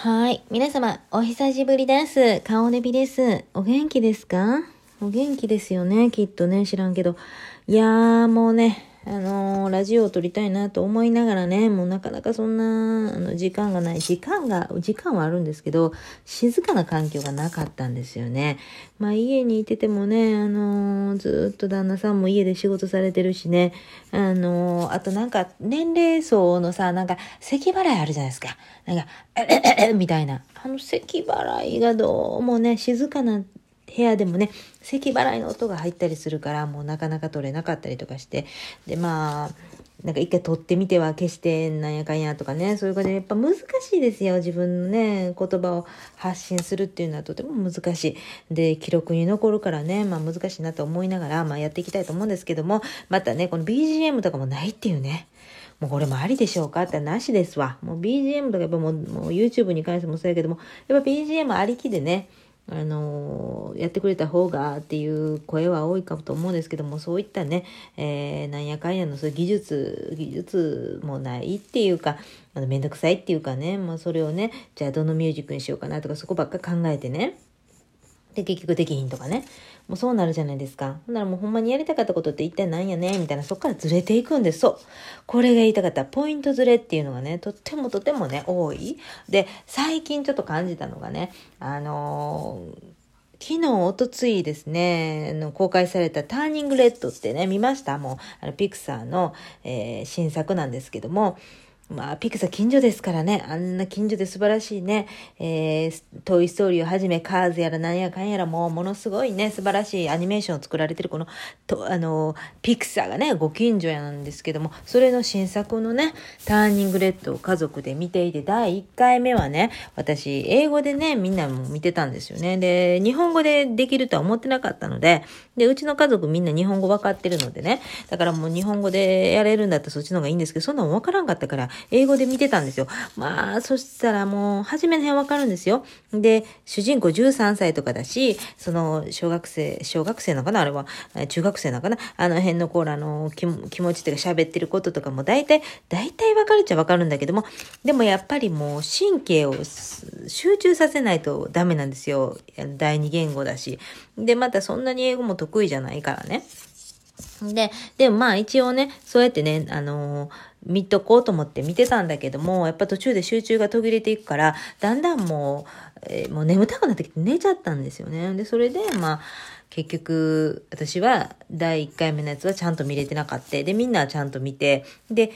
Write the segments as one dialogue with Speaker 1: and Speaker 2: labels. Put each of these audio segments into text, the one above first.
Speaker 1: はい。皆様、お久しぶりです。顔ネビです。お元気ですか？お元気ですよね。きっとね、知らんけど。いやー、もうね、あのー、ラジオを撮りたいなと思いながらね、もうなかなかそんな、あの、時間がない。時間が、時間はあるんですけど、静かな環境がなかったんですよね。まあ家にいててもね、あのー、ずっと旦那さんも家で仕事されてるしね、あのー、あとなんか年齢層のさ、なんか咳払いあるじゃないですか。なんか、みたいな。あの咳払いがどうもね、静かな部屋でもね、咳払いの音が入ったりするから、もうなかなか取れなかったりとかして、で、まあ、なんか一回撮ってみては消してなんやかんやとかね、そういう感じでやっぱ難しいですよ。自分のね、言葉を発信するっていうのはとても難しい。で、記録に残るからね、まあ難しいなと思いながら、まあやっていきたいと思うんですけども、またね、この BGM とかもないっていうね。もうこれもありでしょうか？ってなしですわ。もう BGM とかやっぱもうもう YouTube に関してもそうやけども、やっぱ BGM ありきでね、あのやってくれた方がっていう声は多いかと思うんですけども、そういったね、えー、なんやかんやのそういう技術、技術もないっていうか、あのめんどくさいっていうかね、まあそれをね、じゃあどのミュージックにしようかなとかそこばっか考えてね、で、結局できひんとかね。もうそうなるじゃないですか。ほんならもうほんまにやりたかったことって一体何やねみたいな、そっからずれていくんです。そう。これが言いたかった。ポイントずれっていうのがね、とってもとてもね、多い。で、最近ちょっと感じたのがね、あのー昨日、おとついですね、の公開されたターニングレッドってね、見ました？もう、あの、ピクサーの、えー、新作なんですけども、まあ、ピクサ近所ですからね、あんな近所で素晴らしいね、えー、トイストーリーをはじめ、カーズやらなんやかんやらもう、ものすごいね、素晴らしいアニメーションを作られてるこの、と、あの、ピクサがね、ご近所やなんですけども、それの新作のね、ターニングレッドを家族で見ていて、第1回目はね、私、英語でね、みんなも見てたんですよね。で、日本語でできるとは思ってなかったので、で、うちの家族みんな日本語分かってるのでね、だからもう日本語でやれるんだったらそっちの方がいいんですけど、そんなの分からんかったから、英語で見てたんですよ。まあ、そしたらもう、初めの辺わかるんですよ。で、主人公13歳とかだし、その、小学生、小学生なのかなあれは、中学生なのかなあの辺の子らの気持ちっていうか喋ってることとかも大体、大体わかるっちゃわかるんだけども、でもやっぱりもう神経を集中させないとダメなんですよ。第二言語だし。で、またそんなに英語も得意じゃないからね。で、でもまあ一応ね、そうやってね、あのー、見とこうと思って見てたんだけども、やっぱ途中で集中が途切れていくから、だんだんもう、えー、もう眠たくなってきて寝ちゃったんですよね。で、それで、まあ、結局、私は第1回目のやつはちゃんと見れてなかった。で、みんなはちゃんと見て、で、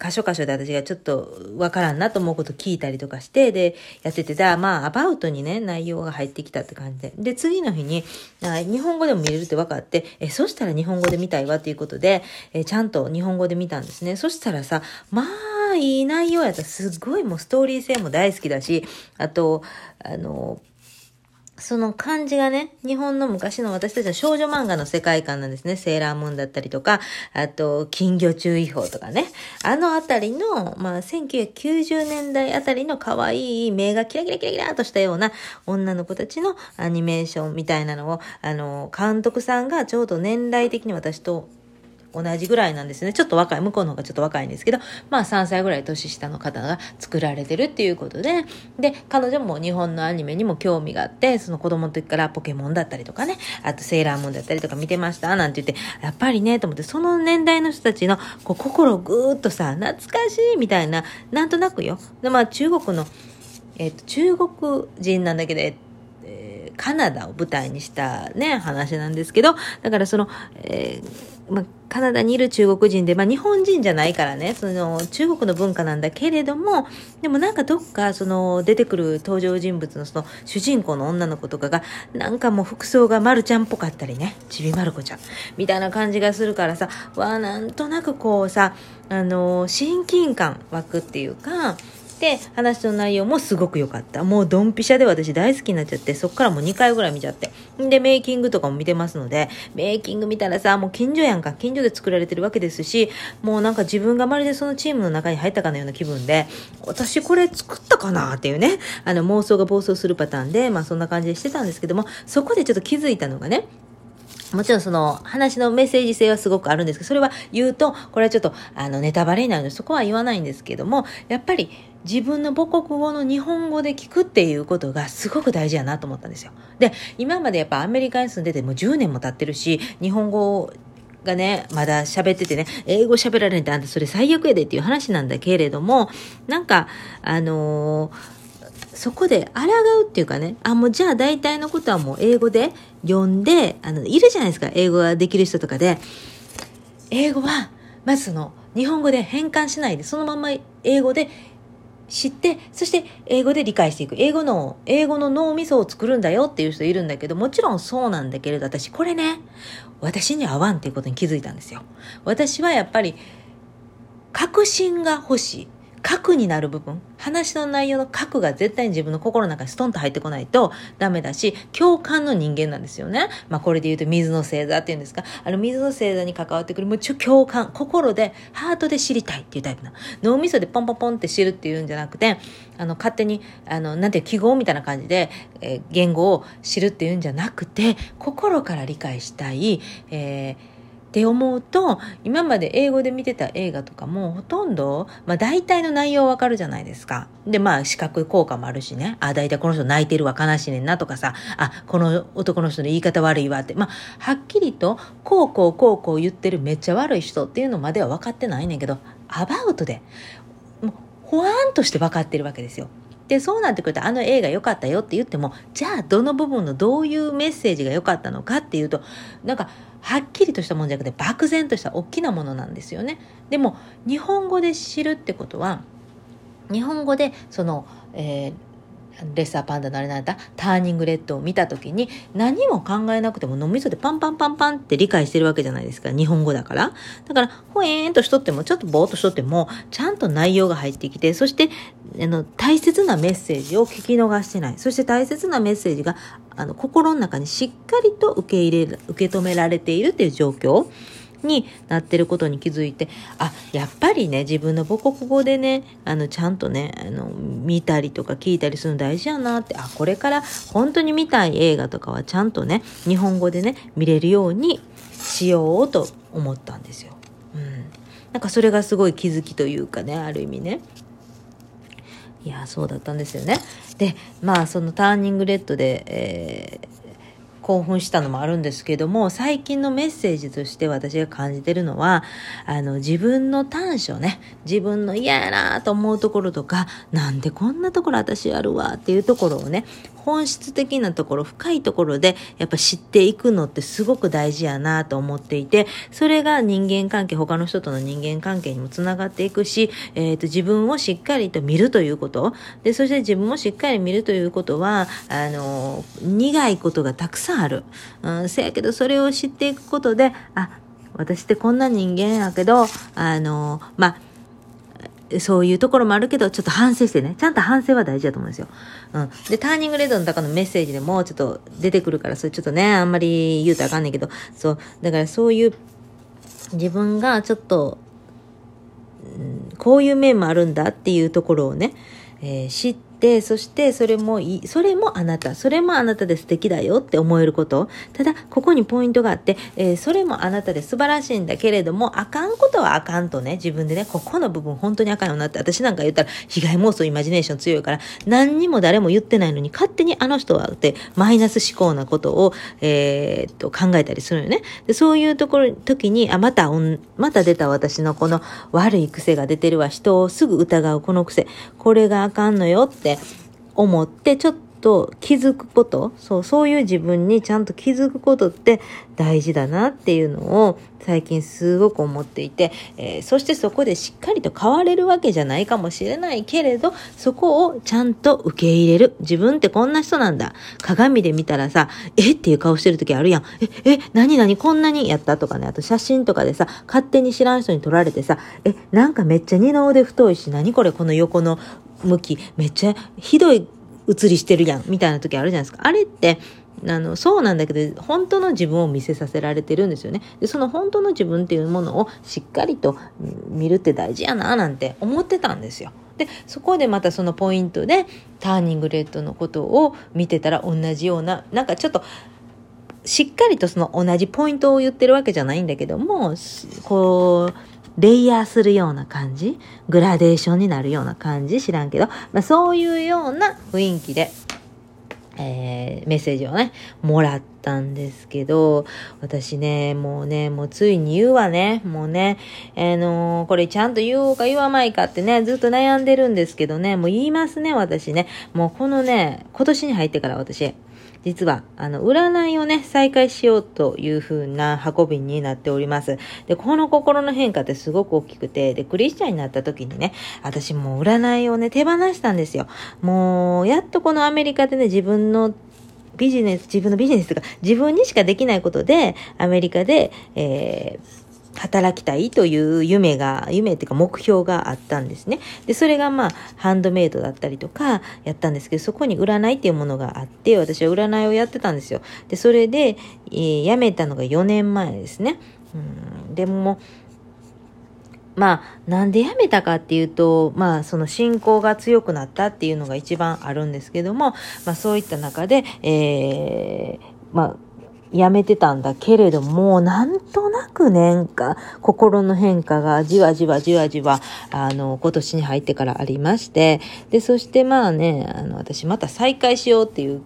Speaker 1: 箇所箇所で私がちょっとわからんなと思うこと聞いたりとかして、で、やってて、だ、まあ、アバウトにね、内容が入ってきたって感じで。で、次の日に、日本語でも見れるって分かって、え、そしたら日本語で見たいわっていうことで、え、ちゃんと日本語で見たんですね。そしたらさ、まあ、いい内容やった。すごいもうストーリー性も大好きだし、あと、あの、その漢字がね、日本の昔の私たちの少女漫画の世界観なんですね。セーラームーンだったりとか、あと、金魚注意報とかね。あのあたりの、まあ、1990年代あたりの可愛い目がキラキラキラキラとしたような女の子たちのアニメーションみたいなのを、あの、監督さんがちょうど年代的に私と同じぐらいなんですね。ちょっと若い、向こうの方がちょっと若いんですけど、まあ3歳ぐらい年下の方が作られてるっていうことで、で、彼女も日本のアニメにも興味があって、その子供の時からポケモンだったりとかね、あとセーラームーンだったりとか見てましたなんて言って、やっぱりね、と思って、その年代の人たちのこう心をぐーっとさ、懐かしいみたいな、なんとなくよ。で、まあ中国の、えっ、と、中国人なんだけど、えっえカナダを舞台にしたね、話なんですけど、だからその、えー、まあ、カナダにいる中国人で、まあ日本人じゃないからね、その中国の文化なんだけれども、でもなんかどっかその出てくる登場人物のその主人公の女の子とかが、なんかもう服装がまるちゃんっぽかったりね、ちびまる子ちゃん、みたいな感じがするからさ、わあ、なんとなくこうさ、あの、親近感湧くっていうか、で、話の内容もすごく良かった。もうドンピシャで私大好きになっちゃって、そっからもう2回ぐらい見ちゃって。で、メイキングとかも見てますので、メイキング見たらさ、もう近所やんか。近所で作られてるわけですし、もうなんか自分がまるでそのチームの中に入ったかのような気分で、私これ作ったかなっていうね、あの妄想が暴走するパターンで、まあそんな感じでしてたんですけども、そこでちょっと気づいたのがね、もちろんその話のメッセージ性はすごくあるんですけど、それは言うと、これはちょっとあのネタバレになるので、そこは言わないんですけども、やっぱり自分の母国語の日本語で聞くっていうことがすごく大事やなと思ったんですよ。で、今までやっぱアメリカに住んでてもう10年も経ってるし、日本語がね、まだ喋っててね、英語喋られんってあんたそれ最悪やでっていう話なんだけれども、なんか、あのーそこで抗うっていうかね、あ、もうじゃあ大体のことはもう英語で読んで、あの、いるじゃないですか、英語ができる人とかで。英語は、まずその、日本語で変換しないで、そのまま英語で知って、そして英語で理解していく。英語の、英語の脳みそを作るんだよっていう人いるんだけど、もちろんそうなんだけれど、私これね、私に合わんっていうことに気づいたんですよ。私はやっぱり、確信が欲しい。核になる部分、話の内容の核が絶対に自分の心の中にストンと入ってこないとダメだし、共感の人間なんですよね。まあこれで言うと水の星座っていうんですか、あの水の星座に関わってくる、もうちょ共感、心で、ハートで知りたいっていうタイプな。脳みそでポンポンポンって知るっていうんじゃなくて、あの勝手に、あの、なんていう記号みたいな感じで、えー、言語を知るっていうんじゃなくて、心から理解したい、えーって思うと今まで英語で見てた映画とかもほとんど、まあ、大体の内容わかるじゃないですか。でまあ視覚効果もあるしねあ大体この人泣いてるわ悲しいねんなとかさあこの男の人の言い方悪いわってまあはっきりとこうこうこうこう言ってるめっちゃ悪い人っていうのまでは分かってないねんけどアバウトでもうほわんとして分かってるわけですよ。でそうなってくるとあの映画良かったよって言ってもじゃあどの部分のどういうメッセージが良かったのかっていうとなんかはっきりとしたものじゃなくて漠然とした大きなものなんですよね。でも日本語で知るってことは日本語でその、えーレッサーパンダのあれなんだ？ターニングレッドを見た時に何も考えなくても脳みそでパンパンパンパンって理解してるわけじゃないですか。日本語だから。だからほえーんとしとってもちょっとぼーっとしとってもちゃんと内容が入ってきてそしてあの大切なメッセージを聞き逃してない。そして大切なメッセージがあの心の中にしっかりと受け入れ受け止められているっていう状況。になってることに気づいて、あ、やっぱりね、自分の母国語でね、あの、ちゃんとね、あの、見たりとか聞いたりするの大事やなって、あ、これから本当に見たい映画とかはちゃんとね、日本語でね、見れるようにしようと思ったんですよ。うん。なんかそれがすごい気づきというかね、ある意味ね。いや、そうだったんですよね。で、まあ、そのターニングレッドで、えー興奮したのもあるんですけども、最近のメッセージとして私が感じてるのは、あの、自分の短所ね、自分の嫌やなと思うところとか、なんでこんなところ私やるわっていうところをね、本質的なところ、深いところでやっぱ知っていくのってすごく大事やなと思っていて、それが人間関係、他の人との人間関係にもつながっていくし、えっ、ー、と、自分をしっかりと見るということ、で、そして自分をしっかり見るということは、あの、苦いことがたくさんある。うん、せやけどそれを知っていくことで、あ、私ってこんな人間やけど、あの、まあ、そういうところもあるけど、ちょっと反省してね。ちゃんと反省は大事だと思うんですよ。うん。で、ターニングレッドの中のメッセージでもちょっと出てくるから、それちょっとね、あんまり言うとあかんねんけど、そう。だからそういう、自分がちょっと、うん、こういう面もあるんだっていうところをね、えー、知って、で、そしてそれもいい、それもあなた、それもあなたで素敵だよって思えること。ただ、ここにポイントがあって、えー、それもあなたで素晴らしいんだけれども、あかんことはあかんとね、自分でね、ここの部分本当にあかんよなって、私なんか言ったら、被害妄想イマジネーション強いから、何にも誰も言ってないのに、勝手にあの人はって、マイナス思考なことを、えー、っと、考えたりするよね。で、そういうところ、時に、あ、また、また出た私のこの悪い癖が出てるわ、人をすぐ疑うこの癖、これがあかんのよって、って思ってちょっと気づくこと、そう、そういう自分にちゃんと気づくことって大事だなっていうのを最近すごく思っていて、えー、そしてそこでしっかりと変われるわけじゃないかもしれないけれど、そこをちゃんと受け入れる。自分ってこんな人なんだ。鏡で見たらさ、えっていう顔してる時あるやん。え、え、何々こんなにやったとかね。あと写真とかでさ、勝手に知らん人に撮られてさ、え、なんかめっちゃ二の腕太いし、何これ？この横の向き、めっちゃひどい写りしてるやん、みたいな時あるじゃないですか。あれって、あの、そうなんだけど、本当の自分を見せさせられてるんですよね。で、その本当の自分っていうものをしっかりと見るって大事やな、なんて思ってたんですよ。で、そこでまたそのポイントで、ターニングレッドのことを見てたら同じような、なんかちょっと、しっかりとその同じポイントを言ってるわけじゃないんだけども、こう、レイヤーするような感じ、グラデーションになるような感じ、知らんけど、まあ、そういうような雰囲気で、えー、メッセージをね、もらったんですけど、私ね、もうね、もうついに言うわね、もうね、あのー、これちゃんと言おうか言わないかってね、ずっと悩んでるんですけどね、もう言いますね、私ね。もうこのね、今年に入ってから私、実は、あの、占いをね、再開しようという風な運びになっております。で、この心の変化ってすごく大きくて、で、クリスチャンになった時にね、私もう占いをね、手放したんですよ。もう、やっとこのアメリカでね、自分のビジネス、自分のビジネスとか、自分にしかできないことで、アメリカで、えー、働きたいという夢が、夢っていうか目標があったんですね。で、それがまあ、ハンドメイドだったりとか、やったんですけど、そこに占いっていうものがあって、私は占いをやってたんですよ。で、それで、えー、辞めたのが4年前ですね。うん、でも、まあ、なんで辞めたかっていうと、まあ、その信仰が強くなったっていうのが一番あるんですけども、まあ、そういった中で、えー、まあ、やめてたんだけれども、なんとなく年か、心の変化がじわじわじわじわ、あの、今年に入ってからありまして、で、そしてまあね、あの、私また再開しようっていう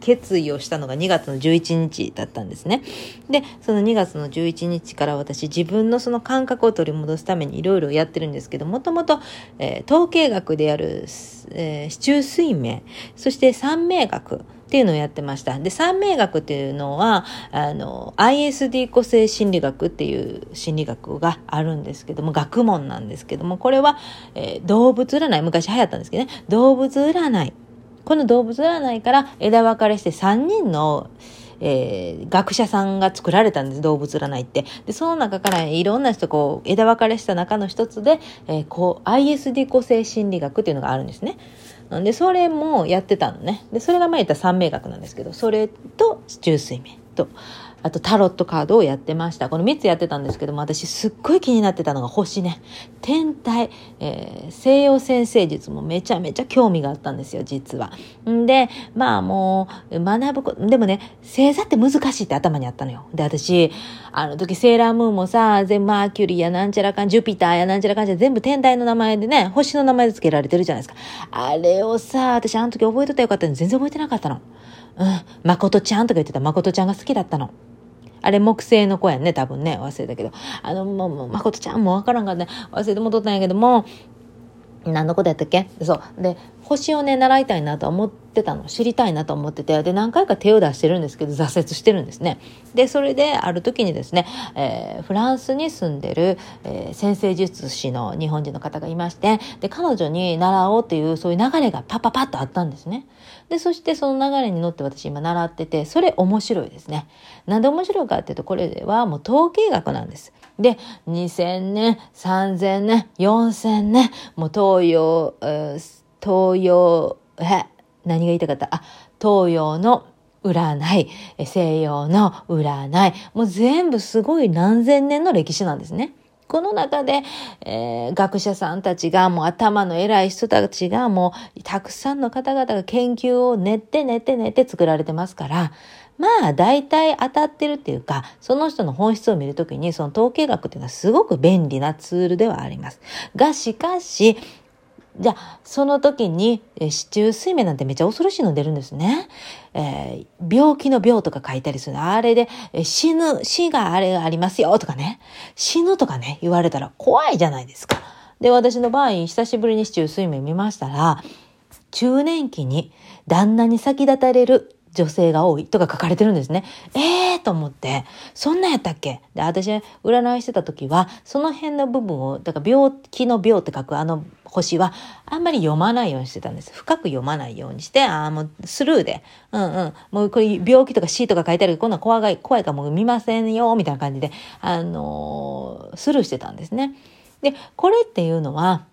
Speaker 1: 決意をしたのが2月の11日だったんですね。で、その2月の11日から私自分のその感覚を取り戻すためにいろいろやってるんですけど、もともと、えー、統計学である、えー、市中水明、そして三名学、っていうのをやってました。で、三名学っていうのは、あの、ISD 個性心理学っていう心理学があるんですけども、学問なんですけども、これは、えー、動物占い、昔流行ったんですけどね、動物占い。この動物占いから枝分かれして3人の、えー、学者さんが作られたんです、動物占いって。で、その中からいろんな人こう、枝分かれした中の一つで、えー、こう、ISD 個性心理学っていうのがあるんですね。で、それもやってたのね。で、それが前言った三名学なんですけど、それと中水面と、あとタロットカードをやってました。この3つやってたんですけども、私すっごい気になってたのが星ね。天体、えー、西洋先生術もめちゃめちゃ興味があったんですよ、実は。んで、まあもう、学ぶこでもね、星座って難しいって頭にあったのよ。で、私、あの時セーラームーンもさ、全マーキュリーやなんちゃらかん、ジュピターやなんちゃらかんじゃ全部天体の名前でね、星の名前で付けられてるじゃないですか。あれをさ、私あの時覚えとったらよかったのに全然覚えてなかったの。うん、まことちゃんとか言ってたまことちゃんが好きだったの。あれ木星の子やんね、多分ね。忘れたけど。あの、もう、まことちゃんもわからんから、ね。忘れて戻ったんやけども、何のことやったっけ？そう。で、星をね、習いたいなと思ってたの。知りたいなと思ってて。で、何回か手を出してるんですけど、挫折してるんですね。で、それで、ある時にですね、えー、フランスに住んでる、えー、先生術師の日本人の方がいまして、で、彼女に習おうっていう、そういう流れがパパパッとあったんですね。で、そしてその流れに乗って私今習ってて、それ面白いですね。なんで面白いかっていうと、これはもう統計学なんです。で、2000年、3000年、4000年、もう東洋、東洋、え、何が言いたかった？あ、東洋の占い、西洋の占い、もう全部すごい何千年の歴史なんですね。この中で、えー、学者さんたちが、もう頭の偉い人たちが、もうたくさんの方々が研究を練って練って練って作られてますから、まあ、大体当たってるっていうか、その人の本質を見るときに、その統計学っていうのはすごく便利なツールではあります。が、しかし、じゃあ、その時に、え、市中睡眠なんてめちゃ恐ろしいの出るんですね。えー、病気の病とか書いたりするあれで、え、死ぬ、死があれありますよとかね。死ぬとかね、言われたら怖いじゃないですか。で、私の場合、久しぶりに市中睡眠見ましたら、中年期に旦那に先立たれる女性が多いとか書かれてるんですね。ええー、と思って、そんなんやったっけ？で、私、占いしてた時は、その辺の部分を、だから病気の病って書くあの星は、あんまり読まないようにしてたんです。深く読まないようにして、ああ、もうスルーで、うんうん、もうこれ病気とか死とか書いてあるけど、こんな怖い、怖いかもう見ませんよ、みたいな感じで、あのー、スルーしてたんですね。で、これっていうのは、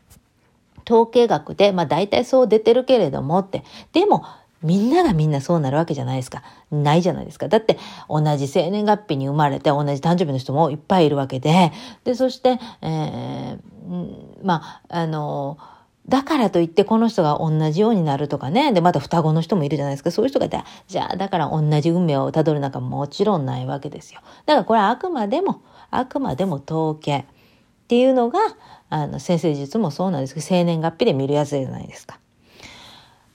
Speaker 1: 統計学で、まあ大体そう出てるけれどもって、でも、みんながみんなそうなるわけじゃないですか。ないじゃないですか。だって同じ生年月日に生まれて同じ誕生日の人もいっぱいいるわけで、で、そして、えー、まあ、あの、だからといってこの人が同じようになるとかね。で、また双子の人もいるじゃないですか。そういう人がいたら、じゃあだから同じ運命をたどるなんかもちろんないわけですよ。だからこれはあくまでも、あくまでも統計っていうのが、あの、先生術もそうなんですけど、生年月日で見るやつじゃないですか。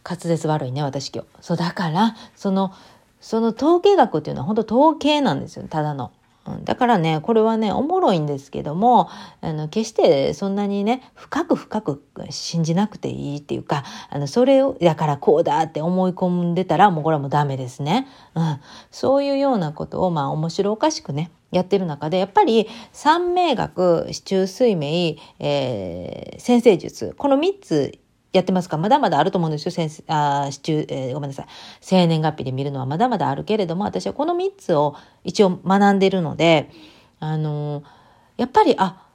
Speaker 1: 滑舌悪いね、私今日。そう、だから、その、その統計学っていうのは本当統計なんですよ、ただの。うんだからね、これはね、おもろいんですけども、あの、決してそんなにね、深く深く信じなくていいっていうか、あの、それを、だからこうだって思い込んでたら、もうこれはもうダメですね。うん。そういうようなことを、まあ、面白おかしくね、やってる中で、やっぱり、三名学、四柱推命、えー、先生術、この三つやってますか？まだまだあると思うんですよ。先生、あ、支柱、えー、ごめんなさい。生年月日で見るのはまだまだあるけれども、私はこの3つを一応学んでるので、あのー、やっぱり、あ、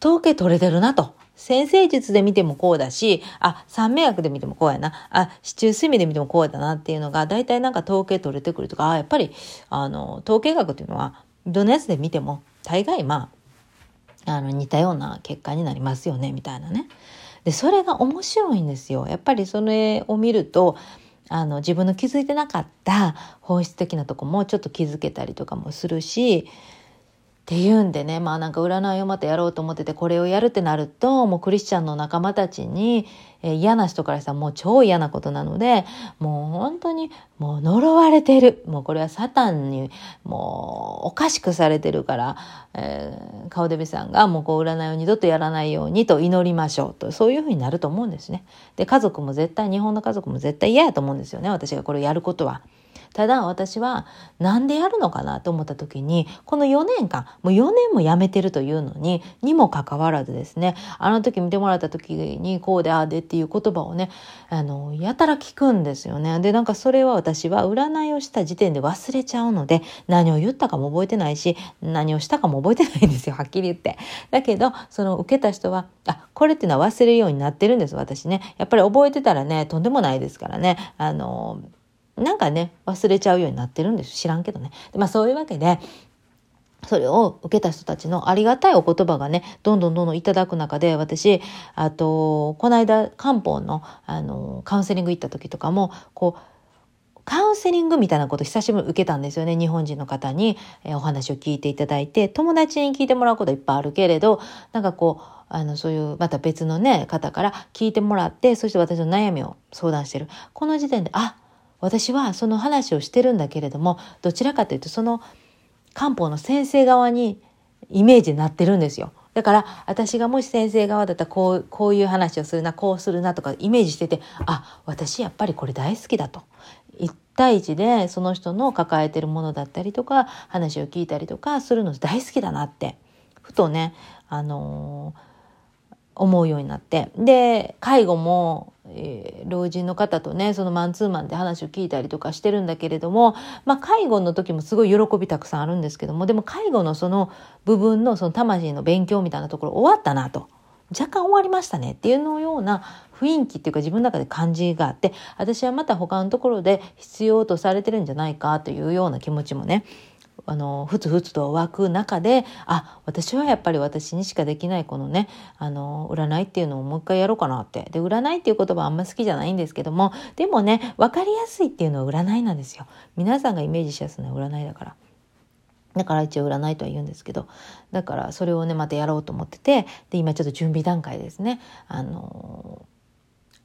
Speaker 1: 統計取れてるなと。先生術で見てもこうだし、あ、三名学で見てもこうやな。あ、市中睡眠で見てもこうやだなっていうのが、大体なんか統計取れてくるとか、あ、やっぱり、あの、統計学っていうのは、どのやつで見ても、大概まあ、あの、似たような結果になりますよね、みたいなね。でそれが面白いんですよ。やっぱりそれを見るとあの自分の気づいてなかった本質的なとこもちょっと気づけたりとかもするしっていうんでねまあなんか占いをまたやろうと思っててこれをやるってなるともうクリスチャンの仲間たちに、えー、嫌な人からしたらもう超嫌なことなのでもう本当にもう呪われてるもうこれはサタンにもうおかしくされてるから、えー、顔デビさんがもうこう占いを二度とやらないようにと祈りましょうとそういうふうになると思うんですね。で家族も絶対日本の家族も絶対嫌やと思うんですよね私がこれをやることは。ただ私はなんでやるのかなと思った時にこの4年間もう4年も辞めてるというのににもかかわらずですねあの時見てもらった時にこうでああでっていう言葉をねあのやたら聞くんですよね。でなんかそれは私は占いをした時点で忘れちゃうので何を言ったかも覚えてないし何をしたかも覚えてないんですよはっきり言って。だけどその受けた人はあこれっていうのは忘れるようになってるんです私ね。やっぱり覚えてたらねとんでもないですからね。あのなんかね、忘れちゃうようになってるんです。知らんけどね。まあそういうわけで、それを受けた人たちのありがたいお言葉がね、どんどんどんどんいただく中で、私、あと、この間、漢方の、あの、カウンセリング行った時とかも、こう、カウンセリングみたいなこと久しぶりに受けたんですよね。日本人の方に、お話を聞いていただいて、友達に聞いてもらうこといっぱいあるけれど、なんかこう、あの、そういうまた別のね、方から聞いてもらって、そして私の悩みを相談してる。この時点で、あ、私はその話をしてるんだけれどもどちらかというとその漢方の先生側にイメージになってるんですよ。だから私がもし先生側だったらこうこういう話をするなこうするなとかイメージしててあ私やっぱりこれ大好きだと。1対1でその人の抱えてるものだったりとか話を聞いたりとかするの大好きだなってふとねあのー、思うようになってで介護もえ、老人の方とねそのマンツーマンで話を聞いたりとかしてるんだけれども、まあ、介護の時もすごい喜びたくさんあるんですけどもでも介護のその部分のその魂の勉強みたいなところ終わったなと。若干終わりましたねっていうのような雰囲気っていうか自分の中で感じがあって私はまた他のところで必要とされてるんじゃないかというような気持ちもねあのふつふつと湧く中であ私はやっぱり私にしかできないこのねあの占いっていうのをもう一回やろうかなって。で占いっていう言葉あんま好きじゃないんですけどもでもね分かりやすいっていうのは占いなんですよ。皆さんがイメージしやすいのは占いだから。だから一応占いとは言うんですけどだからそれをねまたやろうと思っててで今ちょっと準備段階ですね。あの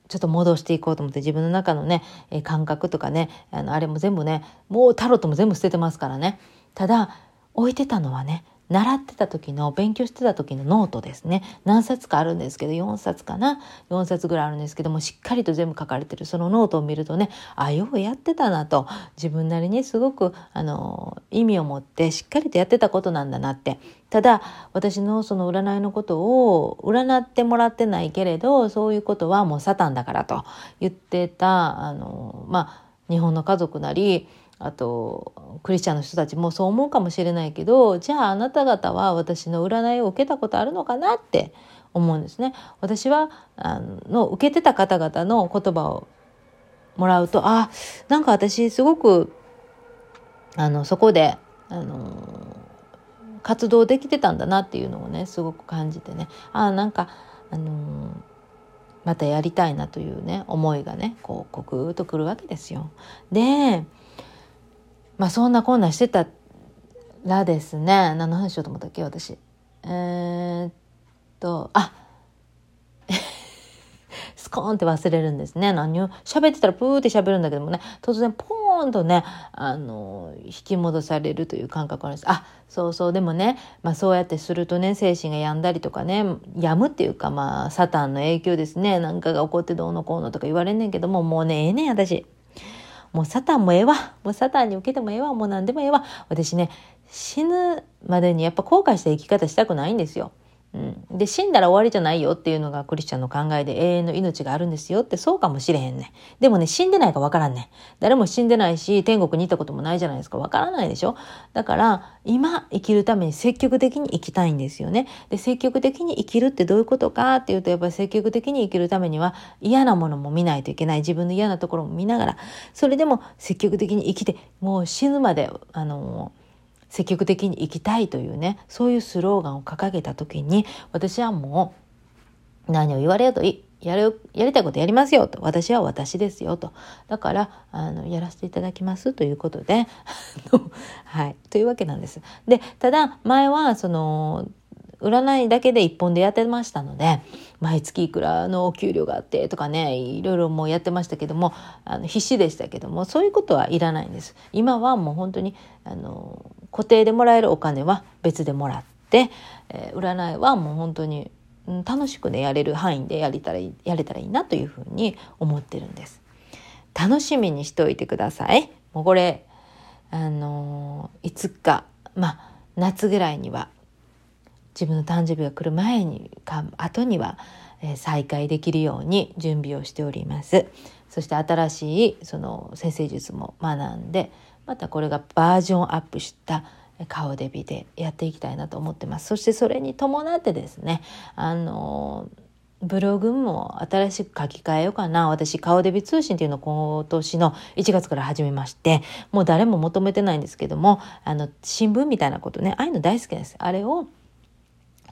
Speaker 1: ちょっと戻していこうと思って自分の中のね感覚とかねあのあれも全部ねもうタロットも全部捨ててますからね。ただ置いてたのはね習ってた時の勉強してた時のノートですね。何冊かあるんですけど4冊かな？4冊ぐらいあるんですけどもしっかりと全部書かれてる。そのノートを見るとねあようやってたなと。自分なりにすごくあの意味を持ってしっかりとやってたことなんだなって。ただ私のその占いのことを占ってもらってないけれどそういうことはもうサタンだからと言ってたあのまあ日本の家族なりあとクリスチャンの人たちもそう思うかもしれないけどじゃああなた方は私の占いを受けたことあるのかなって思うんですね。私はあの受けてた方々の言葉をもらうとあなんか私すごくあのそこであの活動できてたんだなっていうのをねすごく感じてねあなんかあのまたやりたいなというね思いがねこうこくとくるわけですよ。でまあそんなこんなしてたらですね何の話しようと思ったっけ私。えー、っとあ スコーンって忘れるんですね。何を？喋ってたらプーって喋るんだけどもね、突然ポーンとね、あの、引き戻されるという感覚あるんです。あ、そうそう、でもね、まあそうやってするとね、精神が病んだりとかね、病むっていうかまあサタンの影響ですね、なんかが起こってどうのこうのとか言われんねんけども、もうね、ええねん、私。もうサタンもええわ。もうサタンに受けてもええわ。もう何でもええわ。私ね、死ぬまでにやっぱ後悔した生き方したくないんですよ。うん、で死んだら終わりじゃないよっていうのがクリスチャンの考えで永遠の命があるんですよってそうかもしれへんねでもね死んでないかわからんね誰も死んでないし天国に行ったこともないじゃないですか。わからないでしょ？だから今生きるために積極的に生きたいんですよね。で積極的に生きるってどういうことかっていうとやっぱり積極的に生きるためには嫌なものも見ないといけない。自分の嫌なところも見ながら。それでも積極的に生きてもう死ぬまであの積極的に生きたいというねそういうスローガンを掲げた時に私はもう何を言われようといいやるやりたいことやりますよと私は私ですよとだからあのやらせていただきますということで はいというわけなんです。でただ前はその占いだけで一本でやってましたので毎月いくらのお給料があってとかねいろいろもうやってましたけどもあの必死でしたけどもそういうことはいらないんです。今はもう本当にあの固定でもらえるお金は別でもらって、えー、占いはもう本当に楽しくねやれる範囲でやれたらやれたらいいなというふうに思ってるんです。楽しみにしておいてください。もうこれあのいつかまあ夏ぐらいには自分の誕生日が来る前にか後には、えー、再開できるように準備をしております。そして新しいその先生術も学んでまたこれがバージョンアップした顔デビでやっていきたいなと思ってます。そしてそれに伴ってですねあのブログも新しく書き換えようかな。私、顔デビ通信っていうのを今年の1月から始めまして、もう誰も求めてないんですけども、あの、新聞みたいなことね、ああいうの大好きです。あれを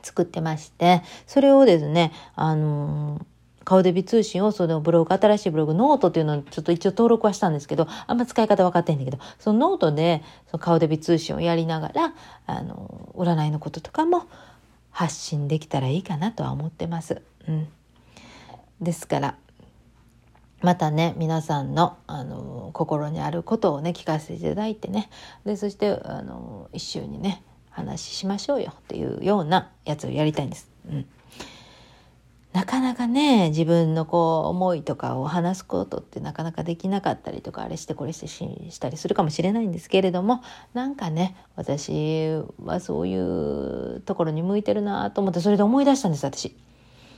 Speaker 1: 作ってまして、それをですね、あのー、顔デビ通信をそのブログ、新しいブログ、ノートっていうのをちょっと一応登録はしたんですけど、あんま使い方分かってないんだけど、そのノートでその顔デビ通信をやりながら、あの、占いのこととかも発信できたらいいかなとは思ってます。うん。ですから、またね皆さんのあの心にあることをね聞かせていただいてねでそしてあの一緒にね話しましょうよっていうようなやつをやりたいんです。うんなかなかね自分のこう思いとかを話すことってなかなかできなかったりとかあれしてこれしてしたりするかもしれないんですけれどもなんかね私はそういうところに向いてるなと思ってそれで思い出したんです私。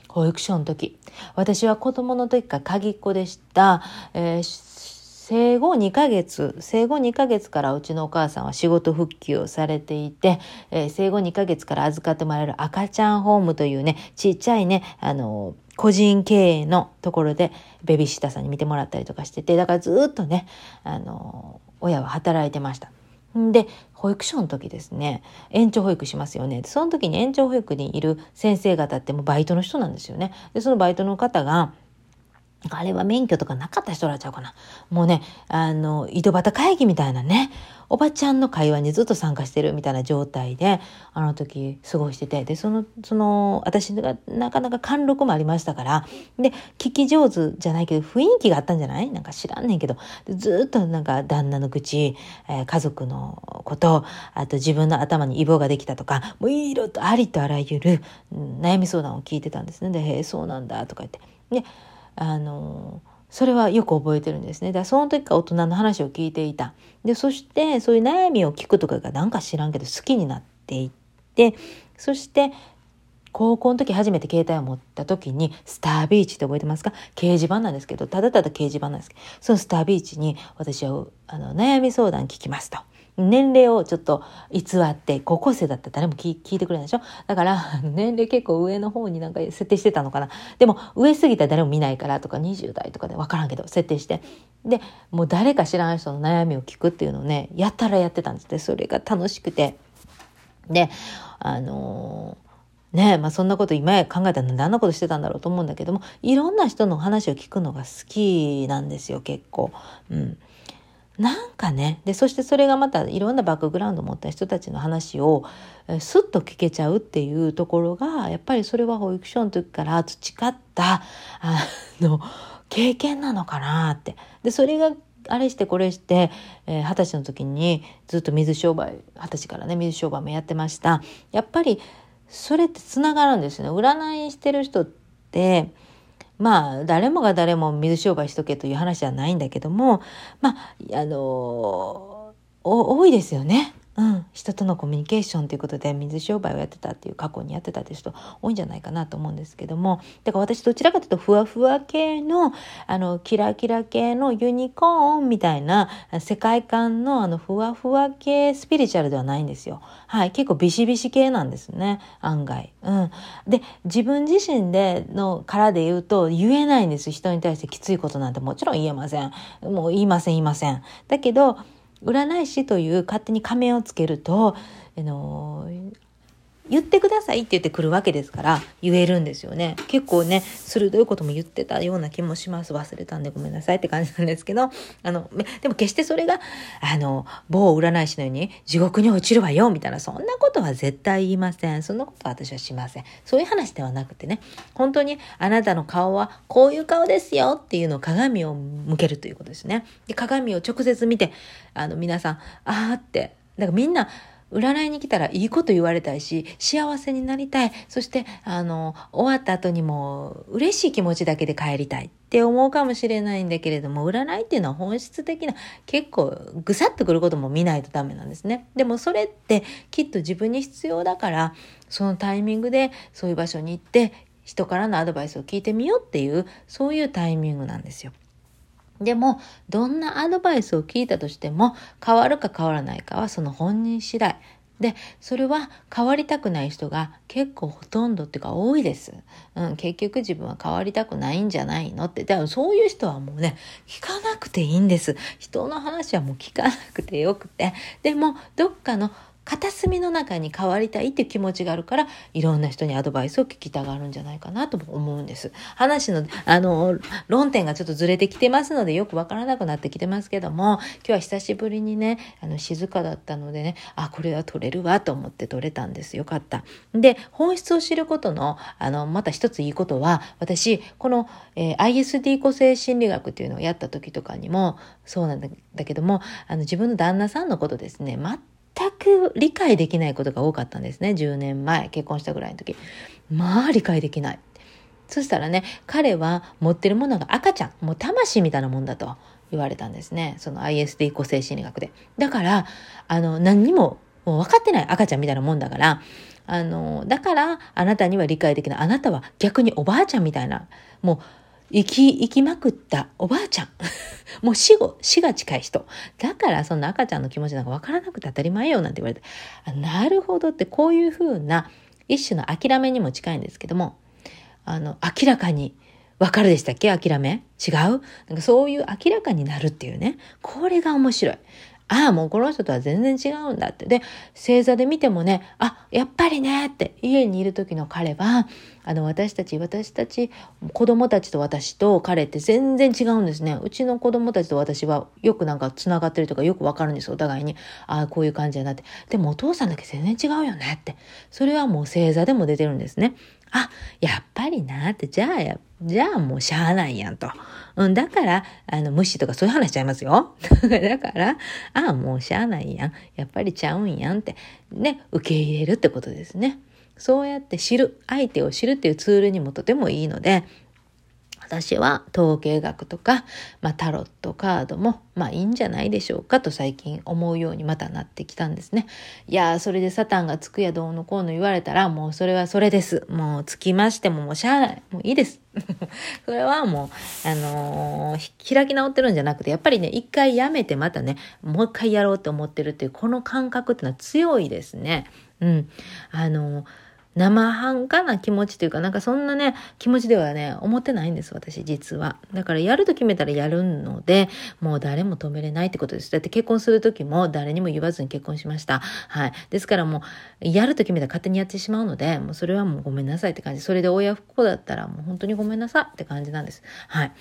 Speaker 1: 保育所の時私は子供の時から鍵っ子でした、えー生後2ヶ月、生後2ヶ月からうちのお母さんは仕事復帰をされていて、えー、生後2ヶ月から預かってもらえる赤ちゃんホームというね、ちっちゃいね、あの個人経営のところでベビーシッターさんに見てもらったりとかしてて、だからずっとね、あの親は働いてました。で、保育所の時ですね、延長保育しますよね。その時に延長保育にいる先生方ってもうバイトの人なんですよね。で、そのバイトの方が、あれは免許とかなかった人らちゃうかな。もうね、あの、井戸端会議みたいなね、おばちゃんの会話にずっと参加してるみたいな状態で、あの時過ごしてて、で、その、その、私がなかなか貫禄もありましたから、で、聞き上手じゃないけど、雰囲気があったんじゃない？なんか知らんねんけど、ずっとなんか旦那の愚痴、えー、家族のこと、あと自分の頭にイボができたとか、もういろいろとありとあらゆる悩み相談を聞いてたんですね。で、へえ、そうなんだ、とか言って。で、あのそれはよく覚えてるんですね。だその時から大人の話を聞いていた。で、そしてそういう悩みを聞くとかがなんか知らんけど好きになっていって、そして高校の時初めて携帯を持った時にスタービーチって覚えてますか？掲示板なんですけど、ただただ掲示板なんですけど、そのスタービーチに私はあの悩み相談聞きますと。年齢をちょっと偽って、高校生だったら誰も聞いてくれないでしょ？だから、年齢結構上の方になんか設定してたのかな？でも、上すぎたら誰も見ないからとか、20代とかでわからんけど、設定して。で、もう誰か知らない人の悩みを聞くっていうのをね、やったらやってたんですって。それが楽しくて。で、あのーねまあそんなこと今考えたらなんであんなことしてたんだろうと思うんだけども、いろんな人の話を聞くのが好きなんですよ、結構。うん。なんかね、で、そしてそれがまたいろんなバックグラウンドを持った人たちの話をスッと聞けちゃうっていうところが、やっぱりそれは保育所の時から培った、あの、経験なのかなって。で、それがあれしてこれして二十、えー、歳の時にずっと水商売二十歳からね水商売もやってました。やっぱりそれってつがるんですね。占いしてる人ってまあ誰もが誰も水商売しとけという話じゃないんだけどもまああの多いですよね。うん、人とのコミュニケーションということで水商売をやってたっていう過去にやってたって人多いんじゃないかなと思うんですけどもだから私どちらかというとふわふわ系のあのキラキラ系のユニコーンみたいな世界観のあのふわふわ系スピリチュアルではないんですよ。はい、結構ビシビシ系なんですね案外。うん、で自分自身でのからで言うと言えないんです人に対してきついことなんてもちろん言えません。もう言いません言いません。だけど占い師という勝手に仮面をつけると、あの言ってくださいって言ってくるわけですから言えるんですよね。結構ね、鋭いことも言ってたような気もします。忘れたんでごめんなさいって感じなんですけど、あの、でも決してそれが、あの、某占い師のように地獄に落ちるわよみたいな、そんなことは絶対言いません。そんなことは私はしません。そういう話ではなくてね、本当にあなたの顔はこういう顔ですよっていうのを鏡を向けるということですね。で鏡を直接見て、あの、皆さん、あーって、だからみんな、占いに来たらいいこと言われたいし、幸せになりたい。そして、あの、終わった後にも嬉しい気持ちだけで帰りたいって思うかもしれないんだけれども、占いっていうのは本質的な、結構ぐさっとくることも見ないとダメなんですね。でもそれってきっと自分に必要だから、そのタイミングでそういう場所に行って、人からのアドバイスを聞いてみようっていう、そういうタイミングなんですよ。でも、どんなアドバイスを聞いたとしても、変わるか変わらないかはその本人次第。で、それは変わりたくない人が結構ほとんどっていうか多いです。うん、結局自分は変わりたくないんじゃないのって。だからそういう人はもうね、聞かなくていいんです。人の話はもう聞かなくてよくて。でも、どっかの片隅の中に変わりたいっていう気持ちがあるからいろんな人にアドバイスを聞きたがるんじゃないかなとも思うんです。話のあの論点がちょっとずれてきてますのでよくわからなくなってきてますけども今日は久しぶりにねあの静かだったのでねあこれは取れるわと思って取れたんですよかった。で本質を知ることのあのまた一ついいことは私この、えー、ISD 個性心理学っていうのをやった時とかにもそうなんだけどもあの自分の旦那さんのことですねく理解できないことが多かったんですね。10年前、結婚したぐらいの時。まあ理解できない。そしたらね、彼は持ってるものが赤ちゃん、もう魂みたいなもんだと言われたんですね。その ISD 個性心理学で。だから、あの、何にももう分かってない赤ちゃんみたいなもんだから、あの、だからあなたには理解できない。あなたは逆におばあちゃんみたいな、もう生き、生きまくったおばあちゃん。もう死後、死が近い人。だからそんな赤ちゃんの気持ちなんかわからなくて当たり前よなんて言われて、なるほどってこういうふうな一種の諦めにも近いんですけども、あの、明らかにわかるでしたっけ？諦め？違う？なんかそういう明らかになるっていうね。これが面白い。ああ、もうこの人とは全然違うんだって。で、星座で見てもね、あ、やっぱりねって、家にいる時の彼は、あの、私たち、私たち、子供たちと私と彼って全然違うんですね。うちの子供たちと私はよくなんか繋がってるとかよくわかるんです、お互いに。ああ、こういう感じだなって。でもお父さんだけ全然違うよねって。それはもう星座でも出てるんですね。あ、やっぱりなって、じゃあ、じゃあもうしゃあないやんと。うん、だから、あの、無視とかそういう話しちゃいますよ。だから、ああ、もうしゃあないやん。やっぱりちゃうんやんって、ね、受け入れるってことですね。そうやって知る、相手を知るっていうツールにもとてもいいので、私は統計学とか、まあ、タロットカードも、まあいいんじゃないでしょうかと最近思うようにまたなってきたんですね。いやそれでサタンがつくやどうのこうの言われたら、もうそれはそれです。もうつきましてももうしゃあない。もういいです。それはもう、あのー、開き直ってるんじゃなくて、やっぱりね、一回やめてまたね、もう一回やろうと思ってるっていう、この感覚っていうのは強いですね。うん。あのー生半可な気持ちというか、なんかそんなね、気持ちではね、思ってないんです、私、実は。だからやると決めたらやるので、もう誰も止めれないってことです。だって結婚する時も誰にも言わずに結婚しました。はい。ですからもう、やると決めたら勝手にやってしまうので、もうそれはもうごめんなさいって感じ。それで親不孝だったらもう本当にごめんなさいって感じなんです。はい。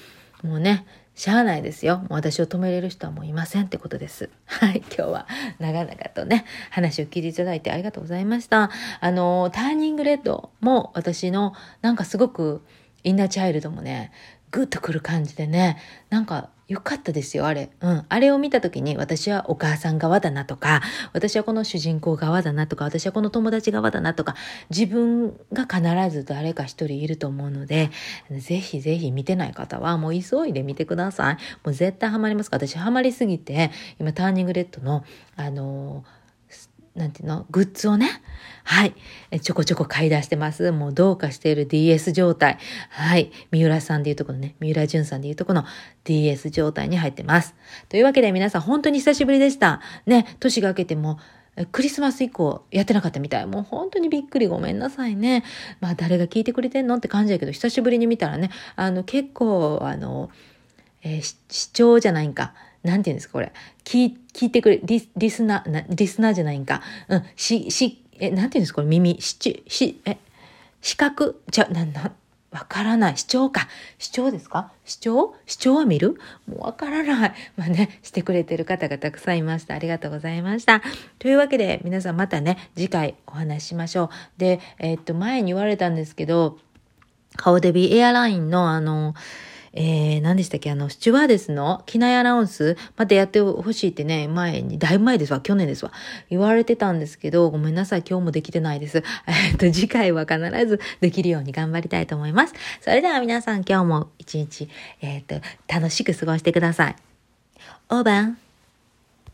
Speaker 1: もうね、しゃあないですよ。私を止めれる人はもういませんってことです。はい。今日は長々とね、話を聞いていただいてありがとうございました。あの、ターニングレッドも私のなんかすごくインナーチャイルドもね、グッとくる感じでね、なんかよかったですよ、あれ。うん。あれを見た時に私はお母さん側だなとか、私はこの主人公側だなとか、私はこの友達側だなとか、自分が必ず誰か一人いると思うので、ぜひぜひ見てない方はもう急いで見てください。もう絶対ハマりますか、私ハマりすぎて、今ターニングレッドの、あのーなんていうの、グッズをね、はい、ちょこちょこ買い出してます。もうどうかしている DS 状態。はい、三浦さんでいうとこのね、三浦淳さんでいうとこの DS 状態に入ってます。というわけで皆さん本当に久しぶりでした。ね、年が明けても、クリスマス以降やってなかったみたい。もう本当にびっくりごめんなさいね。まあ誰が聞いてくれてんのって感じやけど、久しぶりに見たらね、あの結構、あの、えー、視聴じゃないんか。なんて言うんですか、これ。聞いてくれ、リスナー、なリスナーじゃないんか。うん、し、し、え、なんて言うんですか、これ耳、しち、え、視覚、じゃ、な、な、わからない。視聴か。視聴ですか？視聴？視聴は見る？もうわからない。まあね、してくれてる方がたくさんいました。ありがとうございました。というわけで、皆さんまたね、次回お話ししましょう。で、えー、っと、前に言われたんですけど、顔デビエアラインのあの、えー、何でしたっけ？あの、スチュワーデスの機内アナウンス、またやってほしいってね、前に、だいぶ前ですわ、去年ですわ、言われてたんですけど、ごめんなさい、今日もできてないです。えっと、次回は必ずできるように頑張りたいと思います。それでは皆さん、今日も一日、えっ、と、楽しく過ごしてください。オーバー。